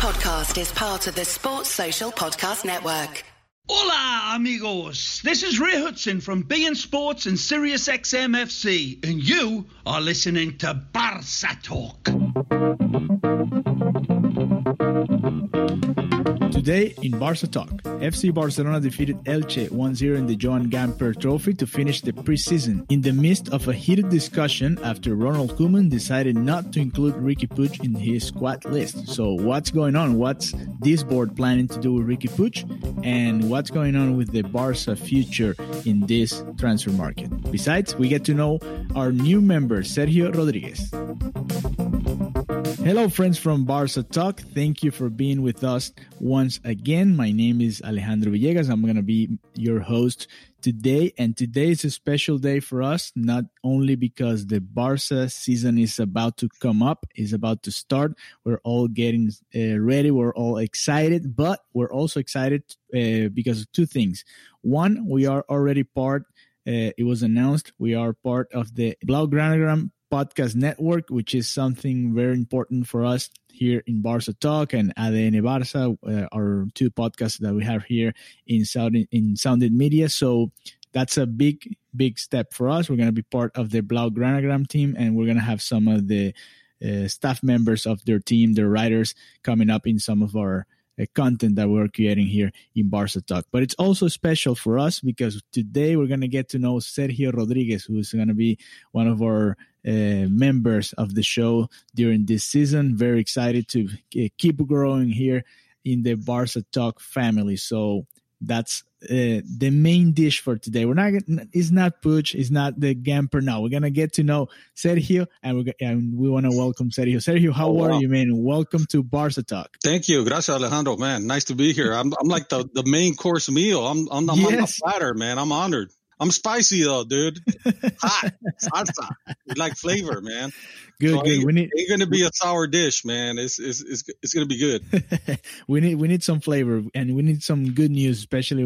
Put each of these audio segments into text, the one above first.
podcast is part of the Sports Social Podcast Network. Hola, amigos. This is Ray Hudson from beIN Sports and Sirius XMFC, and you are listening to Barca Talk. Today in Barca Talk, FC Barcelona defeated Elche 1-0 in the Joan Gamper Trophy to finish the preseason in the midst of a heated discussion after Ronald Koeman decided not to include Riqui Puig in his squad list. So what's going on? What's this board planning to do with Riqui Puig? And what's going on with the Barca future in this transfer market? Besides, we get to know our new member, Sergio Rodriguez. Hello, friends from Barca Talk. Thank you for being with us once again. My name is Alejandro Villegas. I'm going to be your host today. And today is a special day for us, not only because the Barca season is about to come up, is about to start. We're all getting uh, ready. We're all excited, but we're also excited uh, because of two things. One, we are already part uh, it was announced we are part of the Blaugranagram podcast network, which is something very important for us here in Barca Talk and ADN Barca, uh, our two podcasts that we have here in Sounded, in Sounded Media. So that's a big, big step for us. We're going to be part of the Blaugranagram team, and we're going to have some of the uh, staff members of their team, their writers, coming up in some of our content that we're creating here in Barca Talk. But it's also special for us because today we're going to get to know Sergio Rodriguez, who's going to be one of our uh, members of the show during this season. Very excited to uh, keep growing here in the Barca Talk family. So that's uh, the main dish for today. We're not. It's not Puig. It's not the Gamper. No, we're gonna get to know Sergio, and we and we want to welcome Sergio. Sergio, how oh, are wow. you, man? Welcome to Barca Talk. Thank you, gracias, Alejandro. Man, nice to be here. I'm I'm like the, the main course meal. I'm I'm, I'm yes. on the platter, man. I'm honored. I'm spicy though, dude. Hot salsa. We like flavor, man. Good, so good. we need. It's gonna be a sour dish, man. It's it's it's, it's gonna be good. we need we need some flavor, and we need some good news, especially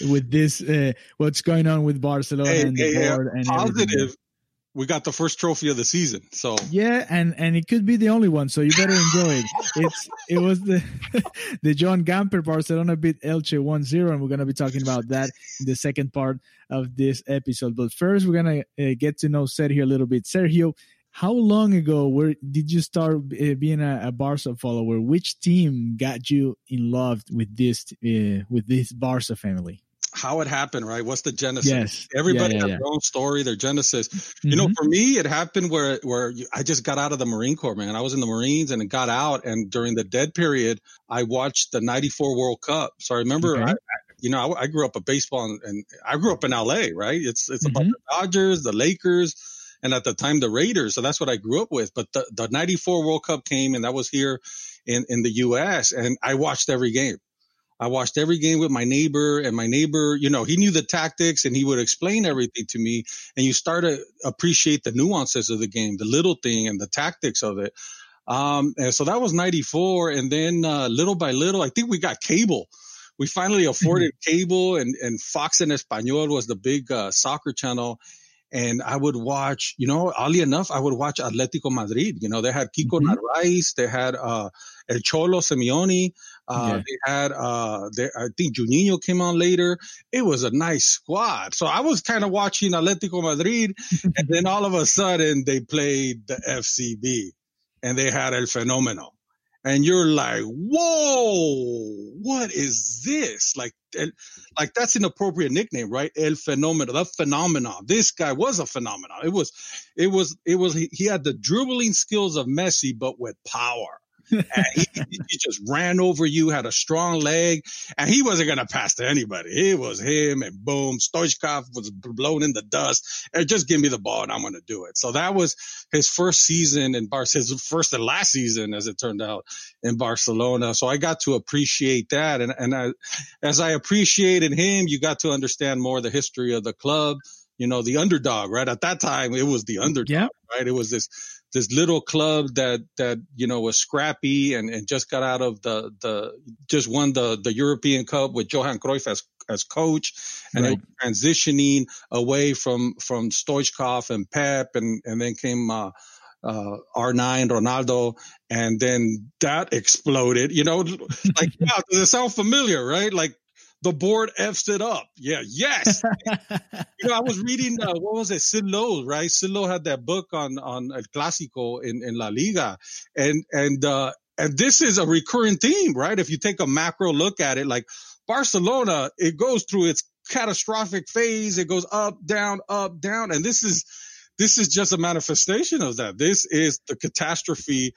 with this uh, what's going on with Barcelona hey, and hey, the board and positive. Everything. We got the first trophy of the season, so yeah, and and it could be the only one, so you better enjoy it. It's it was the the John Gamper Barcelona beat Elche 1-0, and we're gonna be talking about that in the second part of this episode. But first, we're gonna uh, get to know Sergio a little bit. Sergio, how long ago where did you start uh, being a, a, Barca follower? Which team got you in love with this uh, with this Barca family? How it happened, right? What's the genesis? Yes. Everybody yeah, yeah, has yeah. their own story, their genesis. Mm-hmm. You know, for me, it happened where where I just got out of the Marine Corps, man. I was in the Marines and got out, and during the dead period, I watched the '94 World Cup. So I remember okay. I, you know, I, I, grew up a baseball and, and, I grew up in LA, right? It's, it's mm-hmm. about the Dodgers, the Lakers, and at the time the Raiders. So that's what I grew up with. But the, the 94 World Cup came and that was here in, in the US and I watched every game. I watched every game with my neighbor and my neighbor, you know, he knew the tactics and he would explain everything to me and you start to appreciate the nuances of the game, the little thing and the tactics of it. Um, and so that was 94. And then, uh, little by little, I think we got cable we finally afforded mm-hmm. cable and, and Fox en Español was the big uh, soccer channel. And I would watch, you know, oddly enough, I would watch Atletico Madrid. You know, they had Kiko mm-hmm. Narváez, they had uh, El Cholo Simeone, uh, yeah. they had, uh, they, I think Juninho came on later. It was a nice squad. So I was kind of watching Atletico Madrid, and then all of a sudden they played the FCB and they had El Fenomeno and you're like, whoa, what is this? Like, eh, like that's an appropriate nickname, right? El Fenomeno, the phenomenon. This guy was a phenomenon. It was, it was, it was, he had the dribbling skills of Messi, but with power he, he, just ran over you, had a strong leg, and he wasn't going to pass to anybody. It was him and boom, Stoichkov was blown in the dust and just give me the ball and I'm going to do it. So that was his first season in Bar, his first and last season, as it turned out in Barcelona. So I got to appreciate that. And, and I, as I appreciated him, you got to understand more the history of the club you know, the underdog, right? At that time, it was the underdog, yeah. right? It was this this little club that that you know was scrappy and, and just got out of the the just won the the European Cup with Johan Cruyff as as coach and right. transitioning away from from Stoichkov and Pep and and then came uh, uh, R9 Ronaldo, and then that exploded. You know, like wow, does it sound familiar? Right? Like the board f's it up. Yeah, yes. you know, I was reading uh, what was it, Sid Lowe, right? Sid Lowe had that book on on El Clásico in in La Liga, and and uh, and this is a recurring theme, right? If you take a macro look at it, like Barcelona, it goes through its catastrophic phase. It goes up, down, up, down, and this is this is just a manifestation of that. This is the catastrophe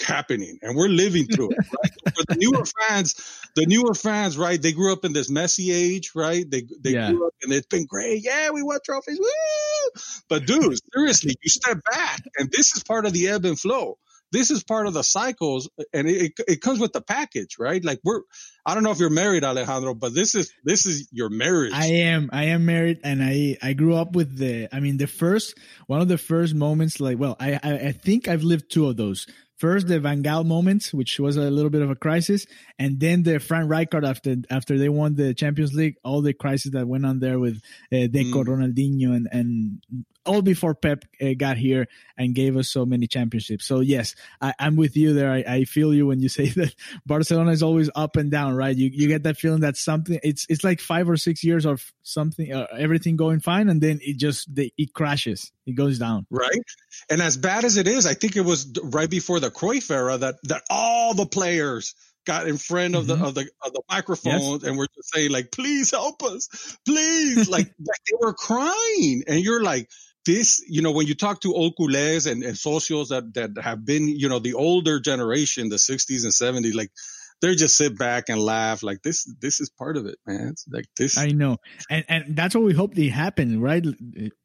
happening and we're living through it. Right? For the newer fans, the newer fans, right? They grew up in this messy age, right? They they yeah. grew up and it's been great. Yeah, we won trophies. Woo! But dude, seriously, you step back and this is part of the ebb and flow. This is part of the cycles and it, it comes with the package, right? Like we're, I don't know if you're married, Alejandro, but this is, this is your marriage. I am, I am married and I, I grew up with the, I mean, the first, one of the first moments, like, well, I, I, I think I've lived two of those First, the Van Gaal moment, which was a little bit of a crisis, and then the Frank Rijkaard after after they won the Champions League, all the crisis that went on there with uh, Deco, mm. Ronaldinho, and and all before Pep uh, got here and gave us so many championships. So yes, I, am with you there. I, I, feel you when you say that Barcelona is always up and down, right? You you get that feeling that something it's it's like five or six years of something, uh, everything going fine, and then it just it crashes, it goes down, right? And as bad as it is, I think it was right before the Cruyff era that that all the players got in front of mm-hmm. the of the of the microphone yes. and were just saying like, "Please help us, please!" like, like they were crying, and you're like, this, you know, when you talk to old culés and, and socios that, that have been, you know, the older generation, the 60s and 70s, like they just sit back and laugh like this this is part of it man it's like this i know and and that's what we hope they happen right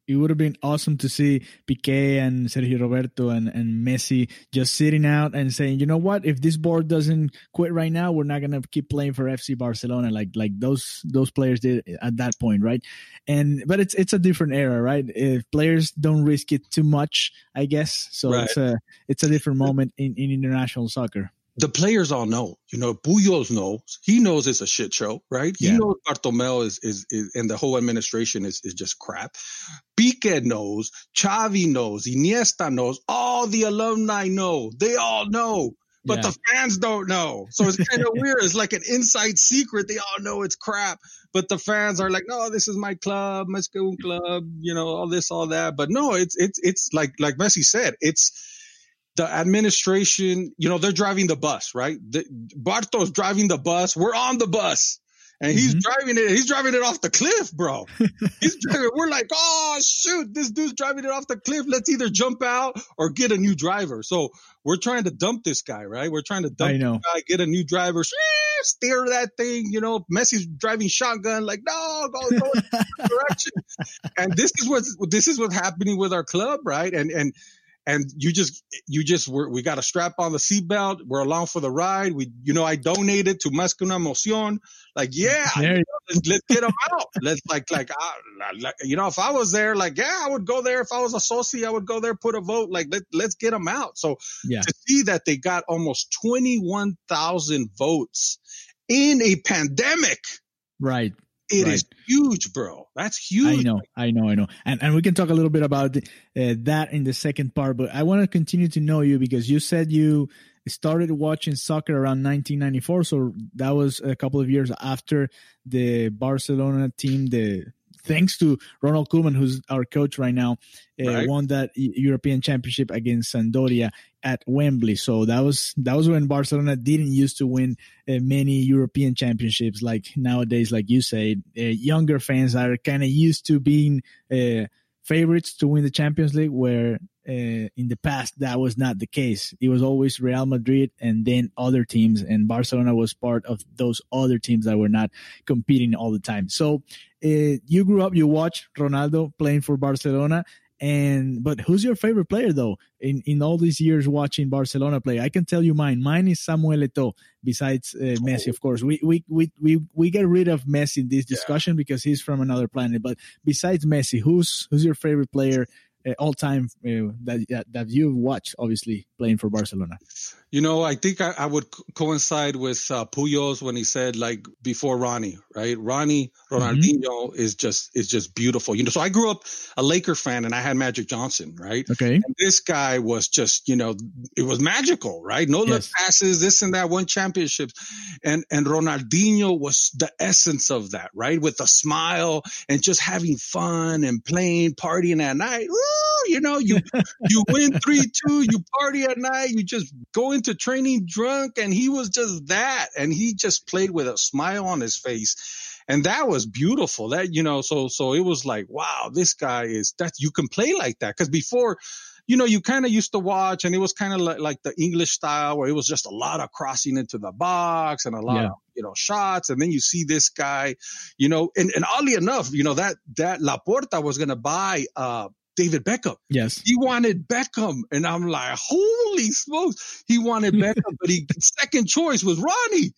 it would have been awesome to see Piqué and Sergio Roberto and, and Messi just sitting out and saying, you know what, if this board doesn't quit right now, we're not gonna keep playing for FC Barcelona like like those those players did at that point, right? And but it's it's a different era, right? If players don't risk it too much, I guess. So right. it's a it's a different moment in, in international soccer the players all know. You know, Puyol knows. He knows it's a shit show, right? Yeah. He knows Bartomeu is, is, is and the whole administration is is just crap. Pique knows. Xavi knows. Iniesta knows. All the alumni know. They all know. But yeah. the fans don't know. So it's kind of weird. It's like an inside secret. They all know it's crap. But the fans are like, no, this is my club, my school club, you know, all this, all that. But no, it's it's it's like like Messi said, it's the administration, you know, they're driving the bus, right? The, Barto's driving the bus. We're on the bus. And he's mm-hmm. driving it. He's driving it off the cliff, bro. he's driving. We're like, oh shoot, this dude's driving it off the cliff. Let's either jump out or get a new driver. So we're trying to dump this guy, right? We're trying to dump know. guy, get a new driver, steer that thing. You know, Messi's driving shotgun, like no, go go direction. and this is what this is what's happening with our club, right? And and and you just you just we got a strap on the seatbelt. We're along for the ride. We you know I donated to Más que una emoción. Like yeah, let's, let's, get them out. Let's like like uh, you know if I was there, like yeah, I would go there. If I was a soci, I would go there, put a vote. Like let let's get them out. So yeah. to see that they got almost twenty one thousand votes in a pandemic, right? It right. is huge, bro. That's huge. I know, I know, I know. And and we can talk a little bit about uh, that in the second part. But I want to continue to know you because you said you started watching soccer around 1994, so that was a couple of years after the Barcelona team, the thanks to Ronald Koeman, who's our coach right now, uh, right. won that European Championship against Sampdoria at Wembley. So that was that was when Barcelona didn't used to win uh, many European championships like nowadays. Like you said, uh, younger fans are kind of used to being uh, favorites to win the Champions League, where uh, in the past that was not the case. It was always Real Madrid and then other teams, and Barcelona was part of those other teams that were not competing all the time. So uh, you grew up, you watched Ronaldo playing for Barcelona, and but who's your favorite player though? In in all these years watching Barcelona play, I can tell you mine. Mine is Samuel Eto'o. Besides uh, Messi, of course, we, we we we we get rid of Messi in this discussion yeah. because he's from another planet. But besides Messi, who's who's your favorite player all time uh, that that you've watched, obviously playing for Barcelona? You know, I think I, I would coincide with uh, Puyos when he said like before Ronnie, right? Ronnie Ronaldinho mm-hmm. is just is just beautiful. You know, so I grew up a Laker fan and I had Magic Johnson, right? Okay. And this guy was just, you know, it was magical, right? No yes. left passes, this and that, one championships, and and Ronaldinho was the essence of that, right? With a smile and just having fun and playing, partying at night. Woo, you know, you you win three two, you party at night, you just go into training drunk, and he was just that, and he just played with a smile on his face and that was beautiful that you know so so it was like wow this guy is that you can play like that because before you know, you kind of used to watch and it was kind of like, like, the English style where it was just a lot of crossing into the box and a lot yeah. of, you know, shots. And then you see this guy, you know, and, and oddly enough, you know, that, that Laporta was going to buy, uh, David Beckham. Yes. He wanted Beckham. And I'm like, holy smokes. He wanted Beckham, but he second choice was Ronnie.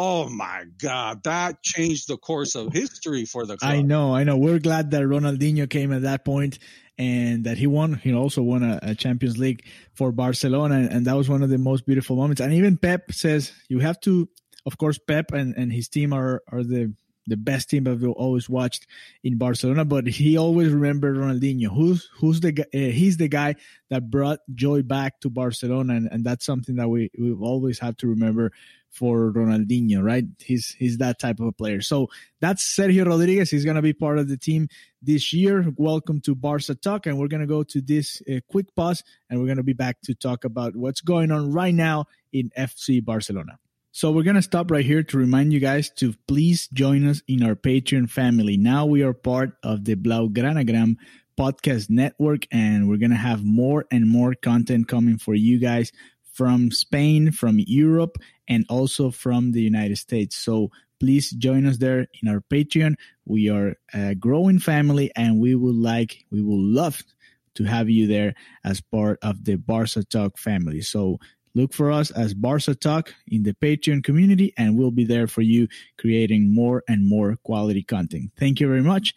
Oh my God, that changed the course of history for the club. I know, I know. We're glad that Ronaldinho came at that point and that he won. He also won a, a Champions League for Barcelona, and, and, that was one of the most beautiful moments. And even Pep says you have to, of course, Pep and, and his team are are the the best team I've always watched in Barcelona, but he always remembered Ronaldinho. Who's who's the uh, he's the guy that brought joy back to Barcelona, and, and that's something that we we've always had to remember for Ronaldinho, right? He's he's that type of a player. So that's Sergio Rodriguez. He's gonna be part of the team this year. Welcome to Barca Talk, and we're gonna go to this uh, quick pause, and we're gonna be back to talk about what's going on right now in FC Barcelona. So we're gonna stop right here to remind you guys to please join us in our Patreon family. Now we are part of the Blaugranagram podcast network, and we're gonna have more and more content coming for you guys from Spain, from Europe, and also from the United States. So please join us there in our Patreon. We are a growing family and we would like, we would love to have you there as part of the Barca Talk family. So look for us as Barca Talk in the Patreon community and we'll be there for you creating more and more quality content. Thank you very much.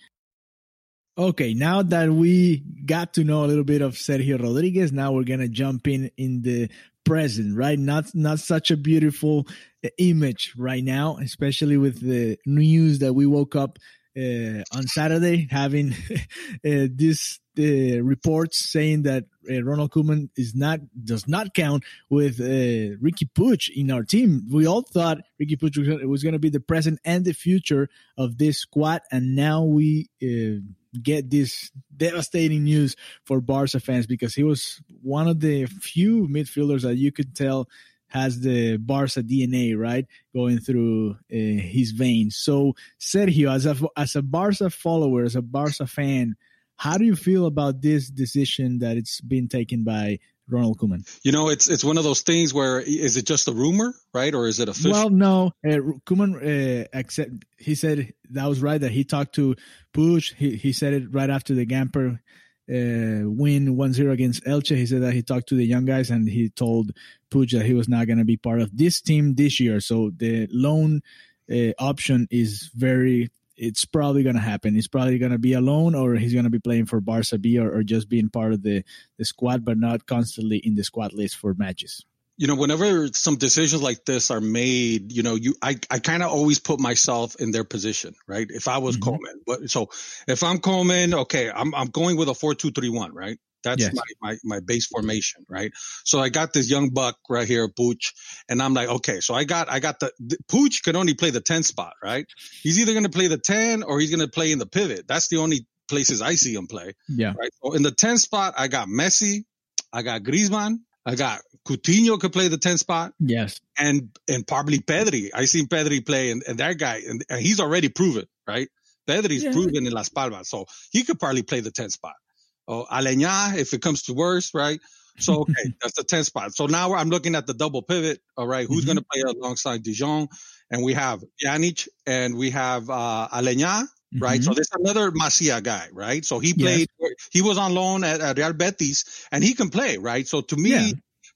Okay, now that we got to know a little bit of Sergio Rodriguez, now we're gonna jump in in the present, right? Not not such a beautiful uh, image right now, especially with the news that we woke up uh, on Saturday having uh, this uh, reports saying that uh, Ronald Koeman is not does not count with uh, Riqui Puig in our team. We all thought Riqui Puig was going to be the present and the future of this squad, and now we uh, get this devastating news for Barca fans because he was one of the few midfielders that you could tell has the Barca DNA, right, going through uh, his veins. So, Sergio, as a as a Barca follower, as a Barca fan, how do you feel about this decision that it's been taken by Ronald Koeman? You know, it's it's one of those things where is it just a rumor, right, or is it official? Well, no. Uh, Koeman uh, accept. He said that was right that he talked to Puig. He he said it right after the Gamper uh, win 1-0 against Elche. He said that he talked to the young guys and he told Puig that he was not going to be part of this team this year. So the loan uh, option is very it's probably going to happen. He's probably going to be alone or he's going to be playing for Barca B or, or just being part of the, the squad, but not constantly in the squad list for matches you know, whenever some decisions like this are made, you know, you I, I kind of always put myself in their position, right? If I was mm-hmm. Koeman, but so if I'm Koeman, okay, I'm I'm going with a four two three one, right? That's yes. my, my my base formation, right? So I got this young buck right here, Puig and I'm like, okay, so I got I got the, the Puig can only play the ten spot, right? He's either going to play the ten or he's going to play in the pivot. That's the only places I see him play. Yeah. Right. So in the ten spot, I got Messi, I got Griezmann, I got Coutinho could play the 10 spot. Yes. And and probably Pedri. I seen Pedri play and, and that guy, and, and he's already proven, right? Pedri's yeah. proven in Las Palmas. So he could probably play the 10 spot. Oh, Aleñá, if it comes to worse, right? So, okay, that's the 10 spot. So now I'm looking at the double pivot. All right. Who's mm-hmm. going to play alongside De Jong? And we have Pjanic and we have uh, Aleñá right? Mm-hmm. So there's another Masia guy, right? So he played, yes. he was on loan at, at, Real Betis and he can play, right? So to me, yeah.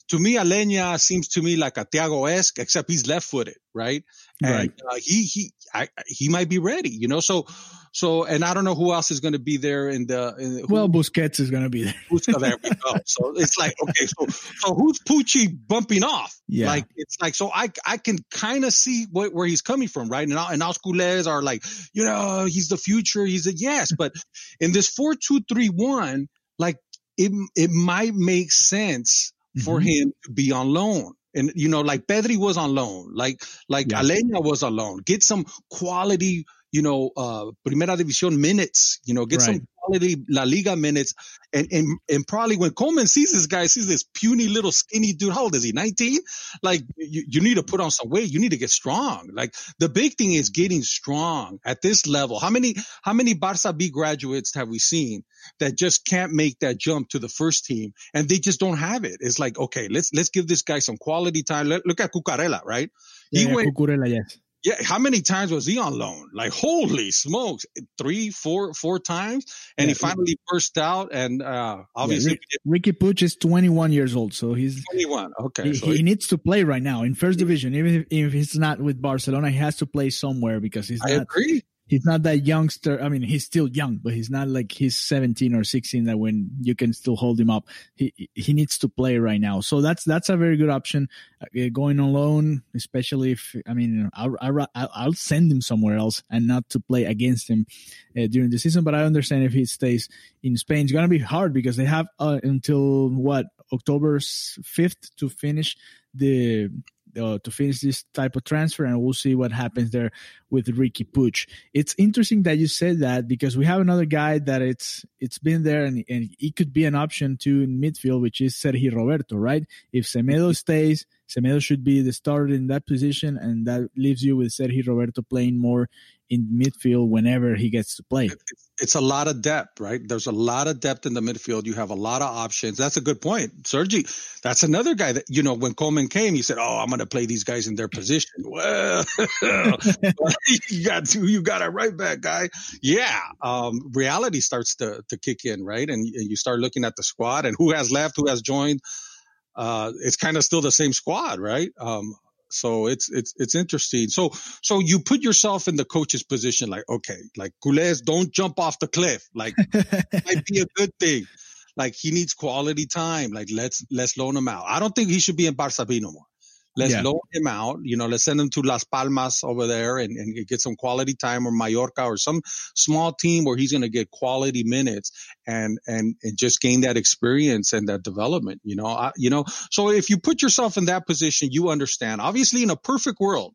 To me, Aleña seems to me like a Thiago esque, except he's left footed, right? And Right. uh, he he I, he might be ready, you know. So so, and I don't know who else is going to be there in the. In, who- Well, Busquets is gonna be there. who's there we go. So it's like okay, so so who's Puig bumping off? Yeah. like it's like so I I can kind of see what, where he's coming from, right? And and Auscules are like you know he's the future, he's a yes, but in this four two three one, like it it might make sense for Mhm. him to be on loan. And you know, like Pedri was on loan, like like Yeah. Aleña was on loan. Get some quality, you know, uh Primera División minutes, you know, get Right. some quality La Liga minutes. And and and probably when Koeman sees this guy, sees this puny little skinny dude, how old is he? 19? Like you, you need to put on some weight. You need to get strong. Like the big thing is getting strong at this level. How many how many Barca B graduates have we seen that just can't make that jump to the first team and they just don't have it? It's like, okay, let's let's give this guy some quality time. Let, look at Cucurella, right? Yeah, he yeah, went Cucurella, yes. Yeah, how many times was he on loan? Like, holy smokes, three, four, four times, and he Yeah. finally burst out. And uh, obviously, Rick- Riqui Puig is 21 years old, so he's 21. Okay, he, so he needs to play right now in first division. Even if, if he's not with Barcelona, he has to play somewhere because he's I not agree. He's not that youngster. I mean, he's still young, but he's not like he's 17 or 16 that when you can still hold him up. He he needs to play right now. So that's that's a very good option. Uh, going on loan, especially if I mean, I'll, I'll I'll send him somewhere else and not to play against him uh, during the season. But I understand if he stays in Spain, it's gonna be hard because they have uh, until what October 5th to finish the. Uh, to finish this type of transfer, and we'll see what happens there with Riqui Puig it's interesting that you said that because we have another guy that it's it's been there and, and he could be an option too in midfield, which is Sergi Roberto, right? If Semedo stays, Semedo should be the starter in that position, and that leaves you with Sergi Roberto playing more in midfield whenever he gets to play. It's a lot of depth, right? There's a lot of depth in the midfield. You have a lot of options. That's a good point. Sergi, that's another guy that, you know, when Koeman came, he said, Oh, I'm going to play these guys in their position. Well, you got to, you got it right back, guy. Yeah. Um, reality starts to, to kick in, right? And, and you start looking at the squad and who has left, who has joined. Uh, it's kind of still the same squad, right? Um, so it's it's it's interesting. So so you put yourself in the coach's position, like okay, like Culés, don't jump off the cliff. Like might be a good thing. Like he needs quality time. Like let's let's loan him out. I don't think he should be in Barca B no more. Let's Yeah. loan him out. You know, let's send him to Las Palmas over there and, and get some quality time or Mallorca or some small team where he's going to get quality minutes and, and, and just gain that experience and that development, you know, I, you know, so if you put yourself in that position, you understand, obviously in a perfect world,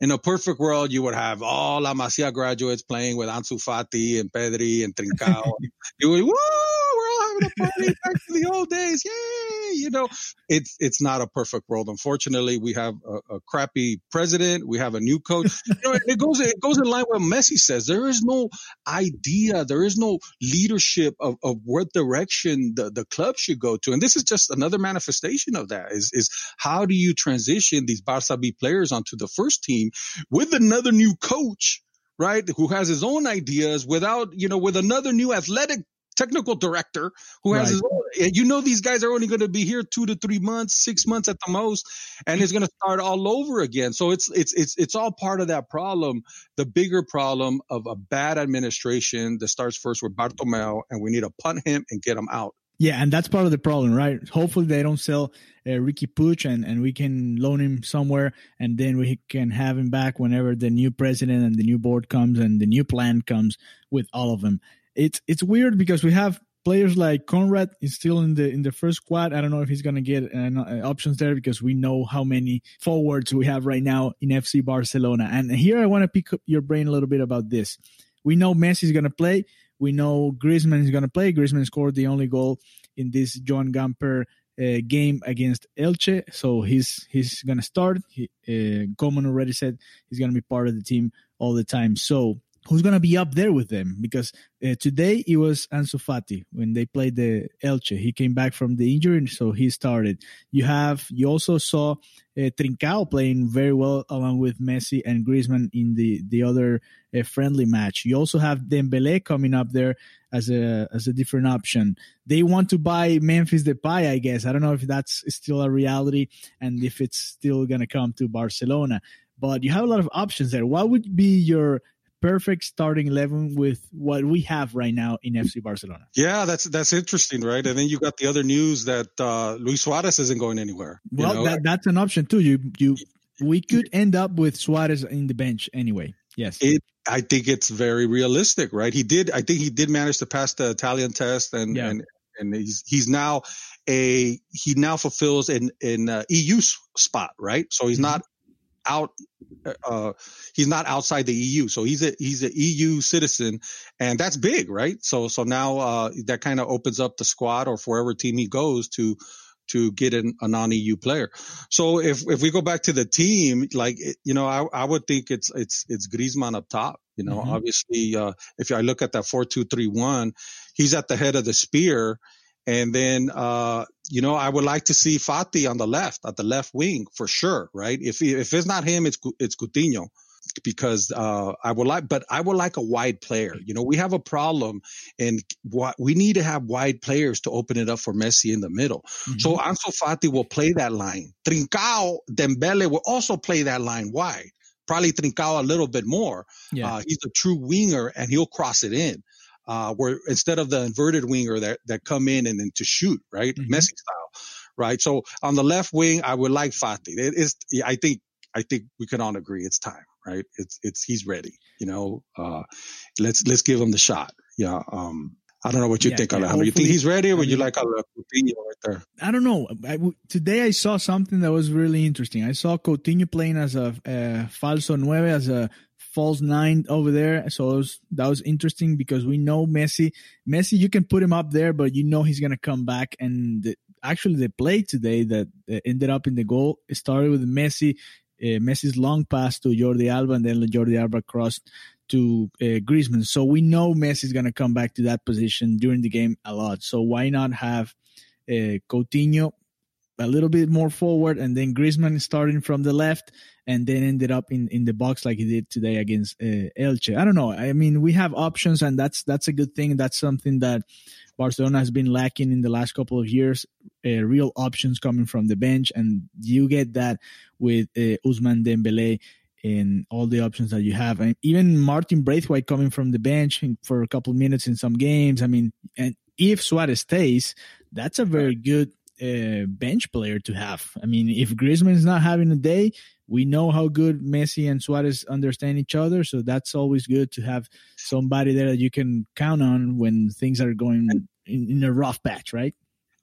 in a perfect world, you would have all La Masia graduates playing with Ansu Fati and Pedri and Trincao. you would, woo, we're all having a party back to the old days. Yay! You know, it's, it's not a perfect world. Unfortunately, we have a, a crappy president. We have a new coach. You know, it goes, it goes in line with what Messi says. There is no idea. There is no leadership of, of what direction the, the club should go to. And this is just another manifestation of that is, is how do you transition these Barca B players onto the first team with another new coach, right? Who has his own ideas without, you know, with another new athletic technical director who has Right. his own, you know, these guys are only going to be here two to three months, six months at the most, and it's going to start all over again. So it's, it's, it's, it's all part of that problem. The bigger problem of a bad administration that starts first with Bartomeu and we need to punt him and get him out. Yeah, and that's part of the problem, right? Hopefully they don't sell uh, Riqui Puig and, and we can loan him somewhere and then we can have him back whenever the new president and the new board comes and the new plan comes with all of them. It's it's weird because we have players like Konrad is still in the in the first squad. I don't know if he's going to get uh, options there because we know how many forwards we have right now in FC Barcelona. And here I want to pick up your brain a little bit about this. We know Messi is going to play. We know Griezmann is going to play. Griezmann scored the only goal in this John Gamper uh, game against Elche, so he's he's going to start. He, uh, Koeman already said he's going to be part of the team all the time. So who's going to be up there with them because uh, today it was Ansu Fati when they played the Elche. He came back from the injury, so he started. You have you also saw uh, Trincao playing very well along with Messi and Griezmann in the the other uh, friendly match. You also have Dembele coming up there as a as a different option. They want to buy Memphis Depay, I guess. I don't know if that's still a reality and if it's still going to come to Barcelona. But you have a lot of options there. What would be your perfect starting 11 with what we have right now in FC Barcelona. Yeah, that's that's interesting, right? And then you got the other news that uh, Luis Suarez isn't going anywhere. Well, that, that's an option too. You you we could end up with Suarez in the bench anyway. Yes. It, I think it's very realistic, right? He did I think he did manage to pass the Italian test and yeah. and and he's he's now a he now fulfills an an uh, EU spot, right? So he's mm-hmm. not out uh, he's not outside the EU, so he's a he's an EU citizen, and that's big, right? So so now uh, that kind of opens up the squad or wherever team he goes to to get an, a non-EU player. So if if we go back to the team, like you know, I, I would think it's it's it's Griezmann up top. You know, mm-hmm. obviously, uh, if I look at that four two three one, he's at the head of the spear, and then, uh, you know, I would like to see Fati on the left, at the left wing for sure, right? If if it's not him, it's it's Coutinho because uh, I would like, but I would like a wide player. You know, we have a problem, and what we need to have wide players to open it up for Messi in the middle. Mm-hmm. So Ansu Fati will play that line. Trincao Dembele will also play that line wide. Probably Trincao a little bit more. Yeah. Uh, he's a true winger, and he'll cross it in uh, where instead of the inverted winger that, that come in and then to shoot, right? Mm-hmm. Messi style, right? So on the left wing, I would like Fati. It is, I think, I think we can all agree it's time, right? It's, it's, he's ready, you know, uh, let's, let's give him the shot. Yeah. Um, I don't know what you yeah, think, Alejandro. You think he's ready, or would you like a Coutinho right there? I don't know. I, today I saw something that was really interesting. I saw Coutinho playing as a, a falso nueve, as a false nine over there. So was, that was interesting because we know Messi. Messi, you can put him up there, but you know he's gonna come back. And the, actually, the play today that ended up in the goal started with Messi. Uh, Messi's long pass to Jordi Alba, and then Jordi Alba crossed to uh, Griezmann. So we know Messi's gonna come back to that position during the game a lot. So why not have uh, Coutinho a little bit more forward, and then Griezmann starting from the left, and then ended up in, in the box like he did today against uh, Elche. I don't know. I mean, we have options, and that's that's a good thing. That's something that Barcelona has been lacking in the last couple of years. Uh, real options coming from the bench, and you get that with uh, Ousmane Dembele and all the options that you have, and even Martin Braithwaite coming from the bench for a couple of minutes in some games. I mean, and if Suarez stays, that's a very good uh, bench player to have. I mean, if Griezmann is not having a day, we know how good Messi and Suarez understand each other. So that's always good to have somebody there that you can count on when things are going in, in a rough patch, right?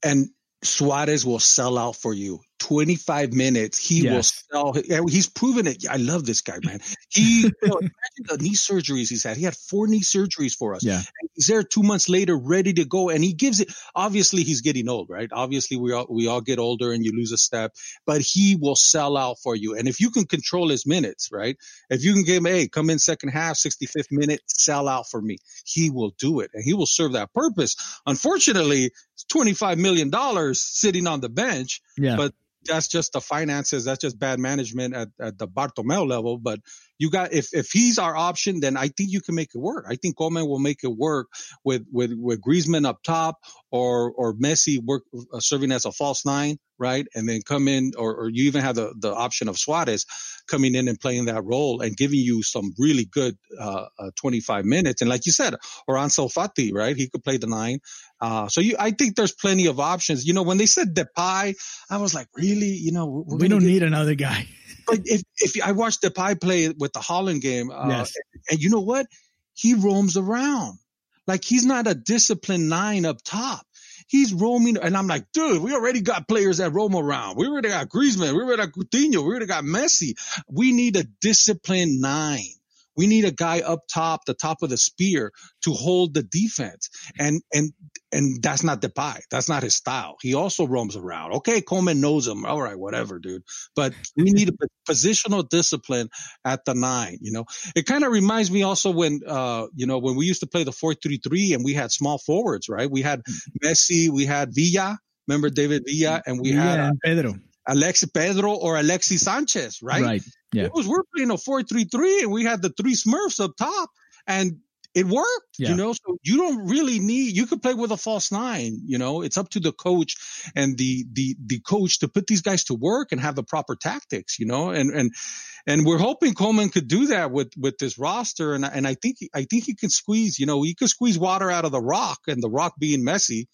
And Suarez will sell out for you. 25 minutes, he yes. will sell. He's proven it. I love this guy, man. He, you know, imagine the knee surgeries he's had. He had four knee surgeries for us. Yeah. And he's there two months later, ready to go. And he gives it, obviously he's getting old, right? Obviously we all, we all get older and you lose a step, but he will sell out for you. And if you can control his minutes, right? If you can give him, hey, come in second half, 65th minute, sell out for me. He will do it and he will serve that purpose. Unfortunately, it's $25 million sitting on the bench. Yeah. But that's just the finances. That's just bad management at, at the Bartomeu level. But you got if if he's our option, then I think you can make it work. I think Koeman will make it work with with with Griezmann up top or or Messi work uh, serving as a false nine, right? And then come in, or, or you even have the the option of Suarez coming in and playing that role and giving you some really good uh, uh, 25 minutes. And like you said, or Ansu Fati, right? He could play the nine. Uh, so you, I think there's plenty of options. You know, when they said Depay, I was like, really? You know, we don't get- need another guy. But if, if I watched Depay play with the Holland game, uh, yes. and, and you know what? He roams around. Like he's not a disciplined nine up top. He's roaming, and I'm like, dude, we already got players that roam around. We already got Griezmann. We already got Coutinho. We already got Messi. We need a disciplined nine We need a guy up top, the top of the spear to hold the defense. And, and, and that's not Depay. That's not his style. He also roams around. Okay. Koeman knows him. All right. Whatever, dude. But we need a positional discipline at the nine, you know, it kind of reminds me also when, uh, you know, when we used to play the four three three and we had small forwards, right? We had Messi, we had Villa. Remember David Villa and we yeah, had uh, Pedro. Alexi Pedro or Alexis Sanchez, right? Right. Yeah. It was we're playing a four three three, and we had the three Smurfs up top, and it worked. Yeah. You know, so you don't really need. You could play with a false nine. You know, it's up to the coach and the the the coach to put these guys to work and have the proper tactics. You know, and and and we're hoping Koeman could do that with with this roster, and and I think I think he can squeeze. You know, he could squeeze water out of the rock, and the rock being Messi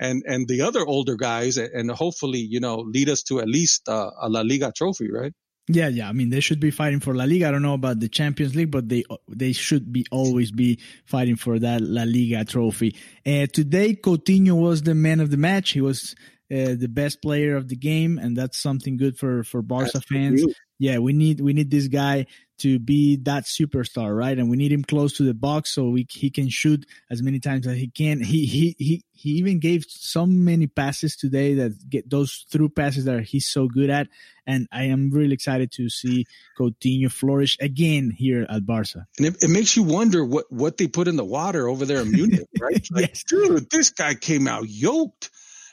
and and the other older guys, and hopefully you know lead us to at least uh, a La Liga trophy, right? Yeah, yeah. I mean, they should be fighting for La Liga. I don't know about the Champions League, but they they should be always be fighting for that La Liga trophy. Uh, today, Coutinho was the man of the match. He was uh, the best player of the game, and that's something good for for Barca That's fans. good. Yeah, we need we need this guy to be that superstar, right? And we need him close to the box so we, he can shoot as many times as he can. He he he he even gave so many passes today that get those through passes that he's so good at. And I am really excited to see Coutinho flourish again here at Barca. And it, it makes you wonder what what they put in the water over there in Munich, right? Like, Yes. dude, this guy came out yoked.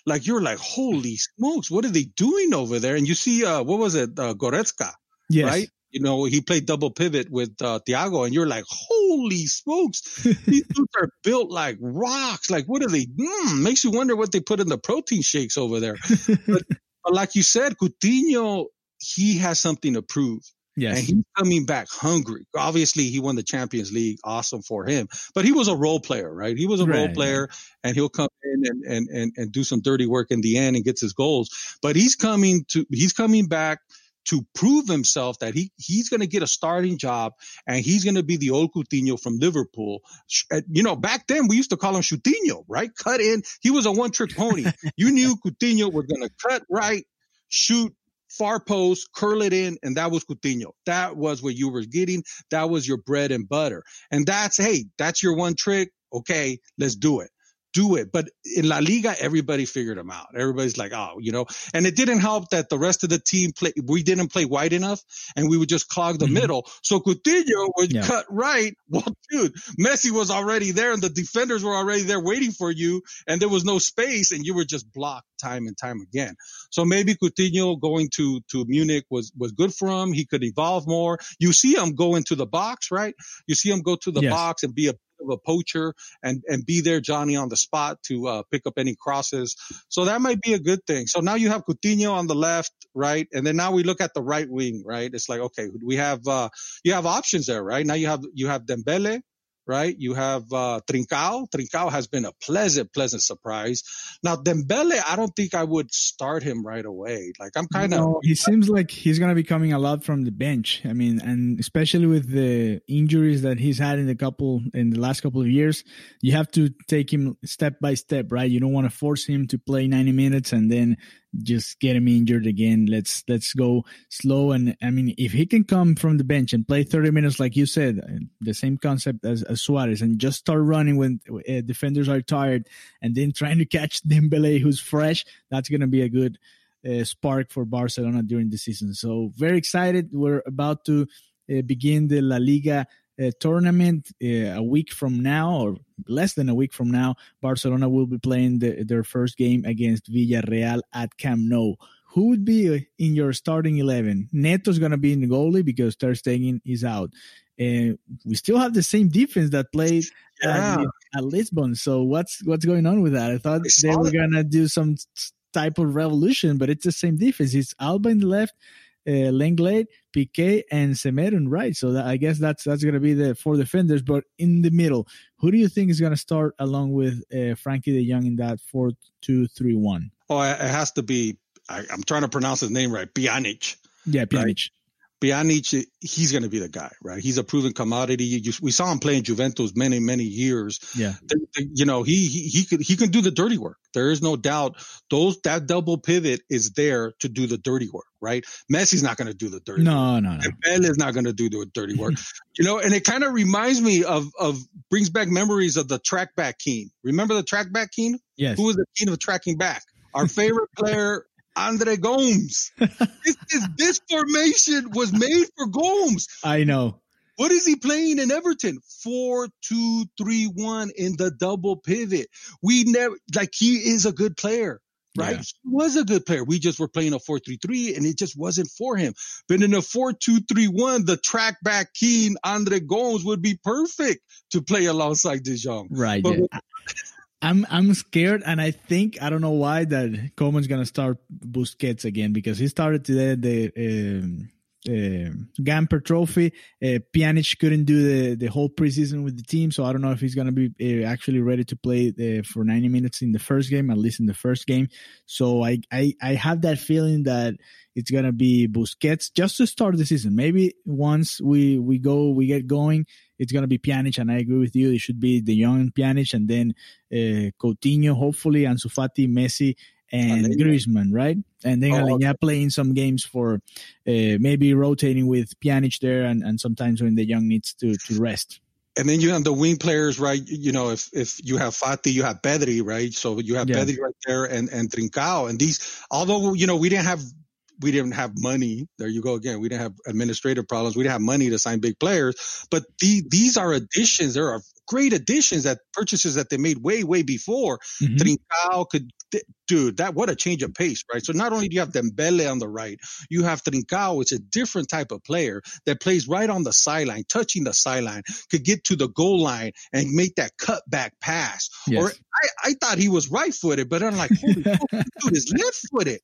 Like you're like, holy smokes, what are they doing over there? And you see, uh, what was it, uh, Goretzka, Yes. right? You know, he played double pivot with uh, Thiago, and you're like, holy smokes, these dudes are built like rocks. Like, what are they? Mm, makes you wonder what they put in the protein shakes over there. but, but like you said, Coutinho, he has something to prove. Yes. And he's coming back hungry. Obviously, he won the Champions League. Awesome for him. But he was a role player, right? He was a role player and he'll come in and, and, and, and do some dirty work in the end and gets his goals. But he's coming to, he's coming back to prove himself that he, he's going to get a starting job and he's going to be the old Coutinho from Liverpool. Uh, You know, back then we used to call him Coutinho, right? Cut in. He was a one trick pony. you knew Coutinho was going to cut right, shoot, far post, curl it in, and that was Coutinho. That was what you were getting. That was your bread and butter. And that's, hey, that's your one trick. Okay, let's do it. Do it. But in La Liga, everybody figured him out. Everybody's like, oh, you know, and it didn't help that the rest of the team play, we didn't play wide enough and we would just clog the Mhm. middle. So Coutinho would Yeah. cut right. Well, dude, Messi was already there and the defenders were already there waiting for you and there was no space and you were just blocked time and time again. So maybe Coutinho going to, to Munich was, was good for him. He could evolve more. You see him go into the box, right? You see him go to the Yes. box and be a of a poacher and, and be there, Johnny, on the spot to, uh, pick up any crosses. So that might be a good thing. So now you have Coutinho on the left, right? And then now we look at the right wing, right? It's like, okay, we have, uh, you have options there, right? Now you have, you have Dembele, right? You have, uh, Trincao. Trincao has been a pleasant, pleasant surprise. Now Dembele, I don't think I would start him right away. Like I'm kind of, No, he seems like he's to be coming a lot from the bench. I mean, and especially with the injuries that he's had in the couple in the last couple of years, you have to take him step by step, right? You don't want to force him to play 90 minutes and then just get him injured again. Let's let's go slow. And I mean, if he can come from the bench and play 30 minutes, like you said, uh, the same concept as, as Suarez, and just start running when uh, defenders are tired, and then trying to catch Dembele, who's fresh, that's to be a good uh, spark for Barcelona during the season. So very excited. We're about to uh, begin the La Liga uh, tournament uh, a week from now, or less than a week from now. Barcelona will be playing the, their first game against Villarreal at Camp Nou. Who would be uh, in your starting eleven? Neto's going to be in the goalie because Ter Stegen is out. Uh, we still have the same defense that played Yeah. at, at Lisbon. So what's what's going on with that? I thought I they were that. gonna do some type of revolution, but it's the same defense. It's Alba in the left, uh, Lenglet, Piqué, and Semedo in right. So that, I guess that's that's gonna be the four defenders. But in the middle, who do you think is gonna start along with uh, Frenkie De Jong in that four two three one? oh, it has to be, I, I'm trying to pronounce his name right. Pjanic. Yeah, Pjanic. Pjanic, he's going to be the guy, right? He's a proven commodity. You, we saw him playing Juventus many, many years. Yeah. You know, he, he, he could, he can do the dirty work. There is no doubt those, that double pivot is there to do the dirty work, right? Messi's not going to do the dirty no, work. No, no, no. Bell is not going to do the dirty work, you know, and it kind of reminds me of, of, brings back memories of the track back Keane. Remember the track back Keane? Yes. Who was the Keane of tracking back? Our favorite player Andre Gomes. this, this, this formation was made for Gomes. I know. What is he playing in Everton? Four, two, three, one in the double pivot. We never like he is a good player, right? Yeah. He was a good player. We just were playing a four, three, three, and it just wasn't for him. But in a four, two, three, one, the track back Keane Andre Gomes would be perfect to play alongside De Jong. Right. But yeah. I'm I'm scared, and I think I don't know why that Koeman's gonna start Busquets again because he started today the um, uh, Gamper Trophy. Uh, Pjanic couldn't do the, the whole preseason with the team, so I don't know if he's going to be uh, actually ready to play uh, for 90 minutes in the first game, at least in the first game. So I, I, I have that feeling that it's going to be Busquets just to start the season. Maybe once we, we go, we get going, it's going to be Pjanic, and I agree with you. It should be De Jong Pjanic, and then uh, Coutinho, hopefully, and Fati, Messi, and. Griezmann, right? And then oh, okay. playing some games for uh, maybe rotating with Pjanic there, and, and sometimes when De Jong needs to to rest. And then you have the wing players, right? You know, if if you have Fati, you have Pedri, right? So you have yeah. Pedri right there, and and Trincao, and these. Although you know we didn't have we didn't have money. There you go again. We didn't have administrative problems. We didn't have money to sign big players. But the, these are additions. There are great additions that purchases that they made way, way before. mm hmm Trincao could, dude, that what a change of pace, right? So not only do you have Dembele on the right, you have Trincao, it's a different type of player that plays right on the sideline, touching the sideline, could get to the goal line and make that cutback pass. Yes. Or I, I thought he was right footed, but I'm like, holy dude is left footed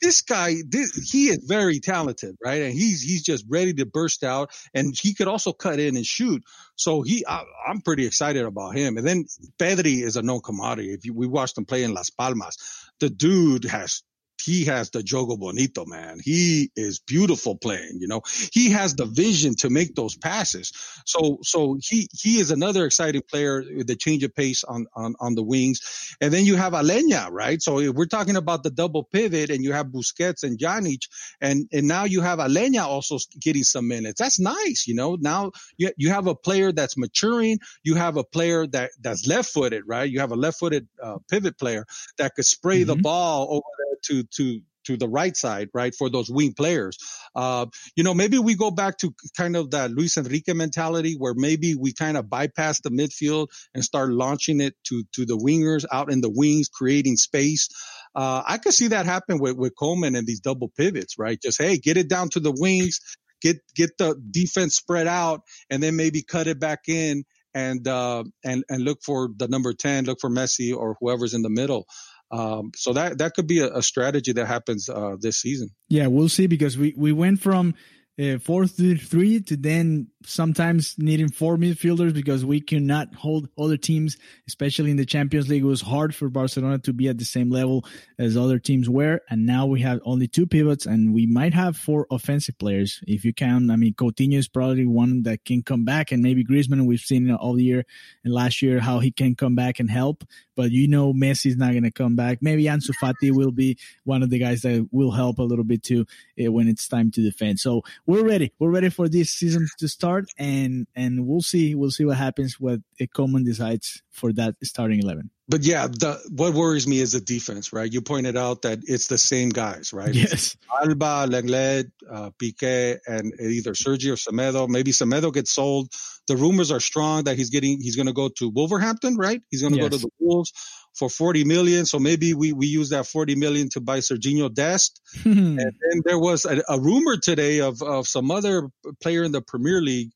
this guy, this, he is very talented, right? And he's he's just ready to burst out, and he could also cut in and shoot. So he, I, am pretty excited about him. And then Pedri is a known commodity. If you, we watched him play in Las Palmas, the dude has he has the jogo bonito, man. He is beautiful playing, you know. He has the vision to make those passes. So so he he is another exciting player with the change of pace on on on the wings. And then you have Aleñá, right? So we're talking about the double pivot and you have Busquets and Pjanic and and now you have Aleñá also getting some minutes. That's nice, you know. Now you you have a player that's maturing, you have a player that that's left-footed, right? You have a left-footed uh, pivot player that could spray mm-hmm. the ball over there to to to the right side, right, for those wing players. Uh, you know, maybe we go back to kind of that Luis Enrique mentality where maybe we kind of bypass the midfield and start launching it to to the wingers out in the wings, creating space. Uh, I could see that happen with with Koeman and these double pivots, right? Just hey, get it down to the wings, get get the defense spread out, and then maybe cut it back in and uh, and and look for the number ten, look for Messi or whoever's in the middle. Um, so that that could be a, a strategy that happens uh, this season. Yeah, we'll see because we we went from uh, four to three to then sometimes needing four midfielders because we cannot hold other teams, especially in the Champions League. It was hard for Barcelona to be at the same level as other teams were. And now we have only two pivots and we might have four offensive players. If you count, I mean, Coutinho is probably one that can come back and maybe Griezmann, we've seen all year and last year how he can come back and help. But you know, Messi is not going to come back. Maybe Ansu Fati will be one of the guys that will help a little bit too uh, when it's time to defend. So we're ready. We're ready for this season to start and and we'll see we'll see what happens what Koeman decides for that starting eleven. But yeah, the what worries me is the defense, right? You pointed out that it's the same guys, right? Yes, Alba, Lenglet, uh, Piqué, and either Sergio or Semedo. Maybe Semedo gets sold. The rumors are strong that he's getting he's going to go to Wolverhampton, right? He's going to yes. go to the Wolves for 40 million. So maybe we, we use that 40 million to buy Sergiño Dest. and then there was a, a, rumor today of, of some other player in the Premier League,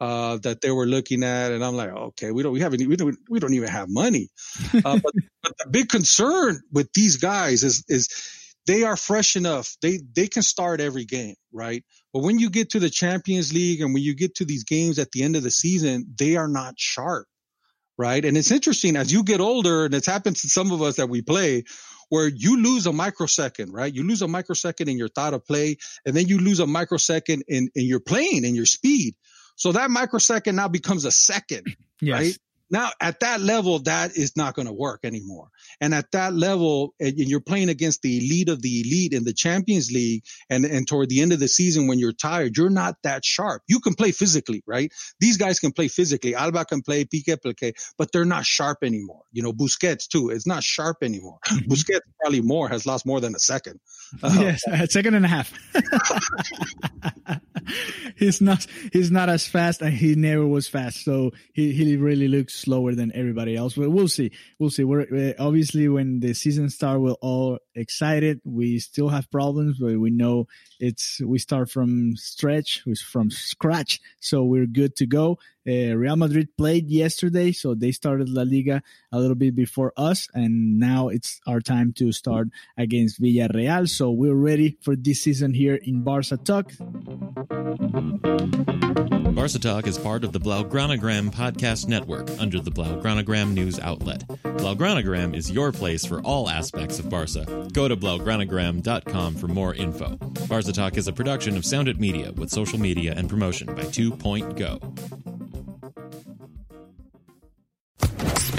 uh, that they were looking at. And I'm like, okay, we don't, we haven't, we don't, we don't even have money. Uh, but, but the big concern with these guys is, is they are fresh enough. They, they can start every game, right? But when you get to the Champions League and when you get to these games at the end of the season, they are not sharp right? And it's interesting as you get older, and it's happened to some of us that we play, where you lose a microsecond, right? You lose a microsecond in your thought of play, and then you lose a microsecond in, in your playing and your speed. So that microsecond now becomes a second, yes. right? Now at that level, that is not going to work anymore. And at that level, and you're playing against the elite of the elite in the Champions League, and and toward the end of the season when you're tired, you're not that sharp. You can play physically, right? These guys can play physically. Alba can play, Piqué play, but they're not sharp anymore. You know, Busquets too. It's not sharp anymore. Mm-hmm. Busquets probably more has lost more than a second. Uh, yes, a second and a half. he's not he's not as fast and he never was fast. So he, he really looks slower than everybody else but we'll see. We'll see. We're uh, obviously when the season start we're all excited. We still have problems but we know it's we start from stretch from scratch. So we're good to go uh, Real Madrid played yesterday, so they started La Liga a little bit before us, and now it's our time to start against Villarreal. So we're ready for this season here in Barca Talk. Barca Talk is part of the Blaugranagram podcast network under the Blaugranagram news outlet. Blaugranagram is your place for all aspects of Barca. Go to blaugranagram.com for more info. Barca Talk is a production of Sounded Media with social media and promotion by 2.0.